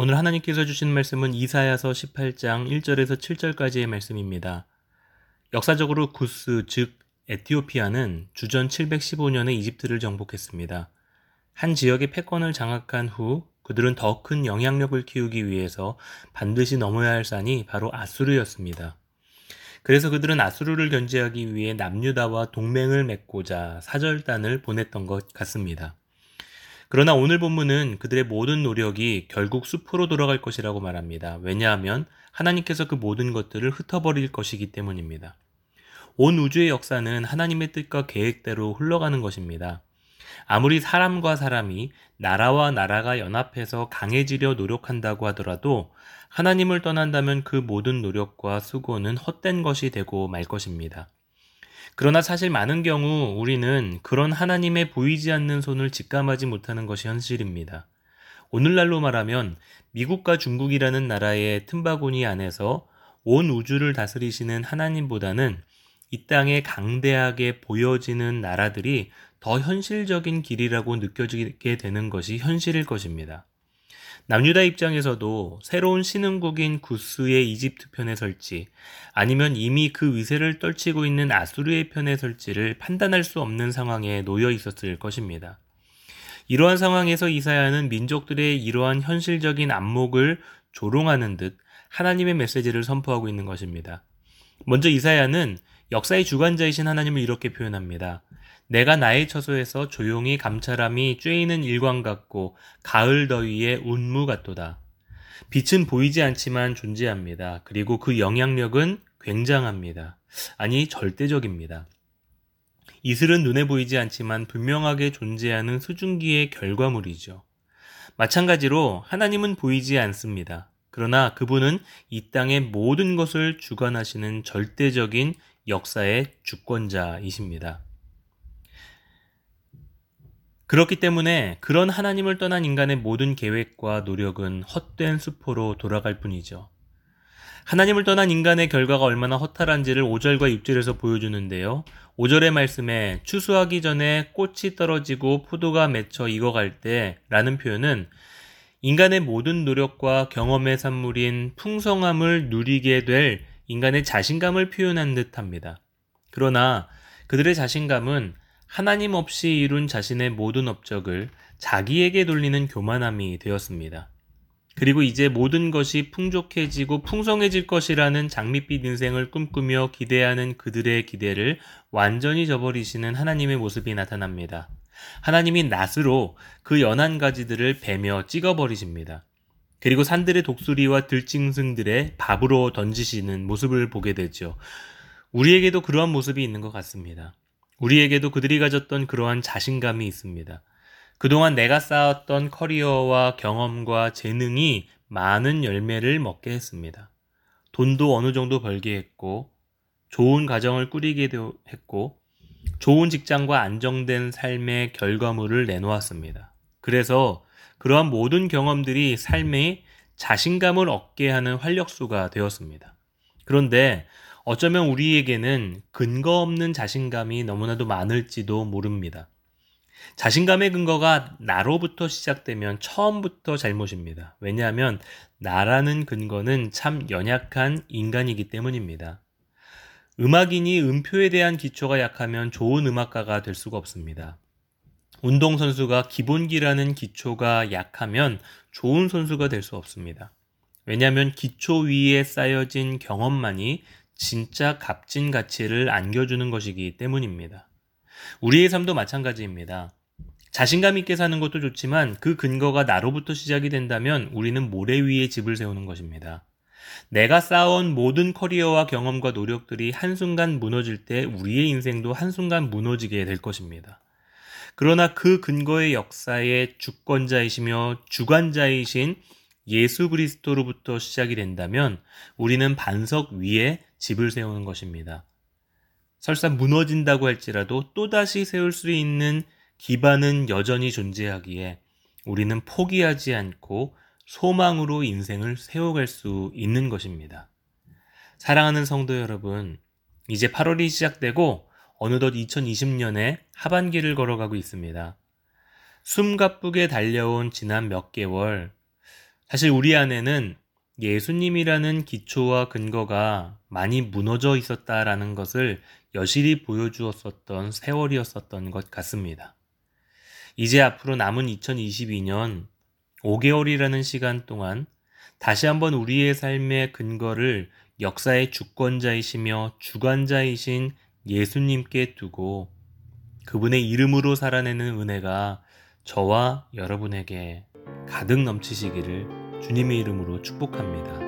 오늘 하나님께서 주신 말씀은 이사야서 18장 1절에서 7절까지의 말씀입니다. 역사적으로 구스 즉 에티오피아는 주전 715년에 이집트를 정복했습니다. 한 지역의 패권을 장악한 후 그들은 더 큰 영향력을 키우기 위해서 반드시 넘어야 할 산이 바로 아수르였습니다. 그래서 그들은 아수르를 견제하기 위해 남유다와 동맹을 맺고자 사절단을 보냈던 것 같습니다. 그러나 오늘 본문은 그들의 모든 노력이 결국 숲으로 돌아갈 것이라고 말합니다. 왜냐하면 하나님께서 그 모든 것들을 흩어버릴 것이기 때문입니다. 온 우주의 역사는 하나님의 뜻과 계획대로 흘러가는 것입니다. 아무리 사람과 사람이 나라와 나라가 연합해서 강해지려 노력한다고 하더라도 하나님을 떠난다면 그 모든 노력과 수고는 헛된 것이 되고 말 것입니다. 그러나 사실 많은 경우 우리는 그런 하나님의 보이지 않는 손을 직감하지 못하는 것이 현실입니다. 오늘날로 말하면 미국과 중국이라는 나라의 틈바구니 안에서 온 우주를 다스리시는 하나님보다는 이 땅에 강대하게 보여지는 나라들이 더 현실적인 길이라고 느껴지게 되는 것이 현실일 것입니다. 남유다 입장에서도 새로운 신흥국인 구스의 이집트 편에 설지 아니면 이미 그 위세를 떨치고 있는 아수르의 편에 설지를 판단할 수 없는 상황에 놓여 있었을 것입니다. 이러한 상황에서 이사야는 민족들의 이러한 현실적인 안목을 조롱하는 듯 하나님의 메시지를 선포하고 있는 것입니다. 먼저 이사야는 역사의 주관자이신 하나님을 이렇게 표현합니다. 내가 나의 처소에서 조용히 감찰함이 쬐이는 일광 같고 가을 더위에 운무 같도다. 빛은 보이지 않지만 존재합니다. 그리고 그 영향력은 굉장합니다. 아니 절대적입니다. 이슬은 눈에 보이지 않지만 분명하게 존재하는 수증기의 결과물이죠. 마찬가지로 하나님은 보이지 않습니다. 그러나 그분은 이 땅의 모든 것을 주관하시는 절대적인 역사의 주권자이십니다. 그렇기 때문에 그런 하나님을 떠난 인간의 모든 계획과 노력은 헛된 수포로 돌아갈 뿐이죠. 하나님을 떠난 인간의 결과가 얼마나 허탈한지를 5절과 6절에서 보여주는데요. 5절의 말씀에 추수하기 전에 꽃이 떨어지고 포도가 맺혀 익어갈 때 라는 표현은 인간의 모든 노력과 경험의 산물인 풍성함을 누리게 될 인간의 자신감을 표현한 듯 합니다. 그러나 그들의 자신감은 하나님 없이 이룬 자신의 모든 업적을 자기에게 돌리는 교만함이 되었습니다. 그리고 이제 모든 것이 풍족해지고 풍성해질 것이라는 장밋빛 인생을 꿈꾸며 기대하는 그들의 기대를 완전히 저버리시는 하나님의 모습이 나타납니다. 하나님이 낫으로 그 연한 가지들을 베며 찍어버리십니다. 그리고 산들의 독수리와 들짐승들의 밥으로 던지시는 모습을 보게 되죠. 우리에게도 그러한 모습이 있는 것 같습니다. 우리에게도 그들이 가졌던 그러한 자신감이 있습니다. 그동안 내가 쌓았던 커리어와 경험과 재능이 많은 열매를 먹게 했습니다. 돈도 어느 정도 벌게 했고, 좋은 가정을 꾸리게 했고, 좋은 직장과 안정된 삶의 결과물을 내놓았습니다. 그래서 그러한 모든 경험들이 삶에 자신감을 얻게 하는 활력소가 되었습니다. 그런데 어쩌면 우리에게는 근거 없는 자신감이 너무나도 많을지도 모릅니다. 자신감의 근거가 나로부터 시작되면 처음부터 잘못입니다. 왜냐하면 나라는 근거는 참 연약한 인간이기 때문입니다. 음악인이 음표에 대한 기초가 약하면 좋은 음악가가 될 수가 없습니다. 운동선수가 기본기라는 기초가 약하면 좋은 선수가 될 수 없습니다. 왜냐하면 기초 위에 쌓여진 경험만이 진짜 값진 가치를 안겨주는 것이기 때문입니다. 우리의 삶도 마찬가지입니다. 자신감 있게 사는 것도 좋지만 그 근거가 나로부터 시작이 된다면 우리는 모래 위에 집을 세우는 것입니다. 내가 쌓아온 모든 커리어와 경험과 노력들이 한순간 무너질 때 우리의 인생도 한순간 무너지게 될 것입니다. 그러나 그 근거의 역사의 주권자이시며 주관자이신 예수 그리스도로부터 시작이 된다면 우리는 반석 위에 집을 세우는 것입니다. 설사 무너진다고 할지라도 또다시 세울 수 있는 기반은 여전히 존재하기에 우리는 포기하지 않고 소망으로 인생을 세워갈 수 있는 것입니다. 사랑하는 성도 여러분, 이제 8월이 시작되고 어느덧 2020년에 하반기를 걸어가고 있습니다. 숨가쁘게 달려온 지난 몇 개월, 사실 우리 안에는 예수님이라는 기초와 근거가 많이 무너져 있었다라는 것을 여실히 보여주었었던 세월이었었던 것 같습니다. 이제 앞으로 남은 2022년 5개월이라는 시간 동안 다시 한번 우리의 삶의 근거를 역사의 주권자이시며 주관자이신 예수님께 두고 그분의 이름으로 살아내는 은혜가 저와 여러분에게 가득 넘치시기를 주님의 이름으로 축복합니다.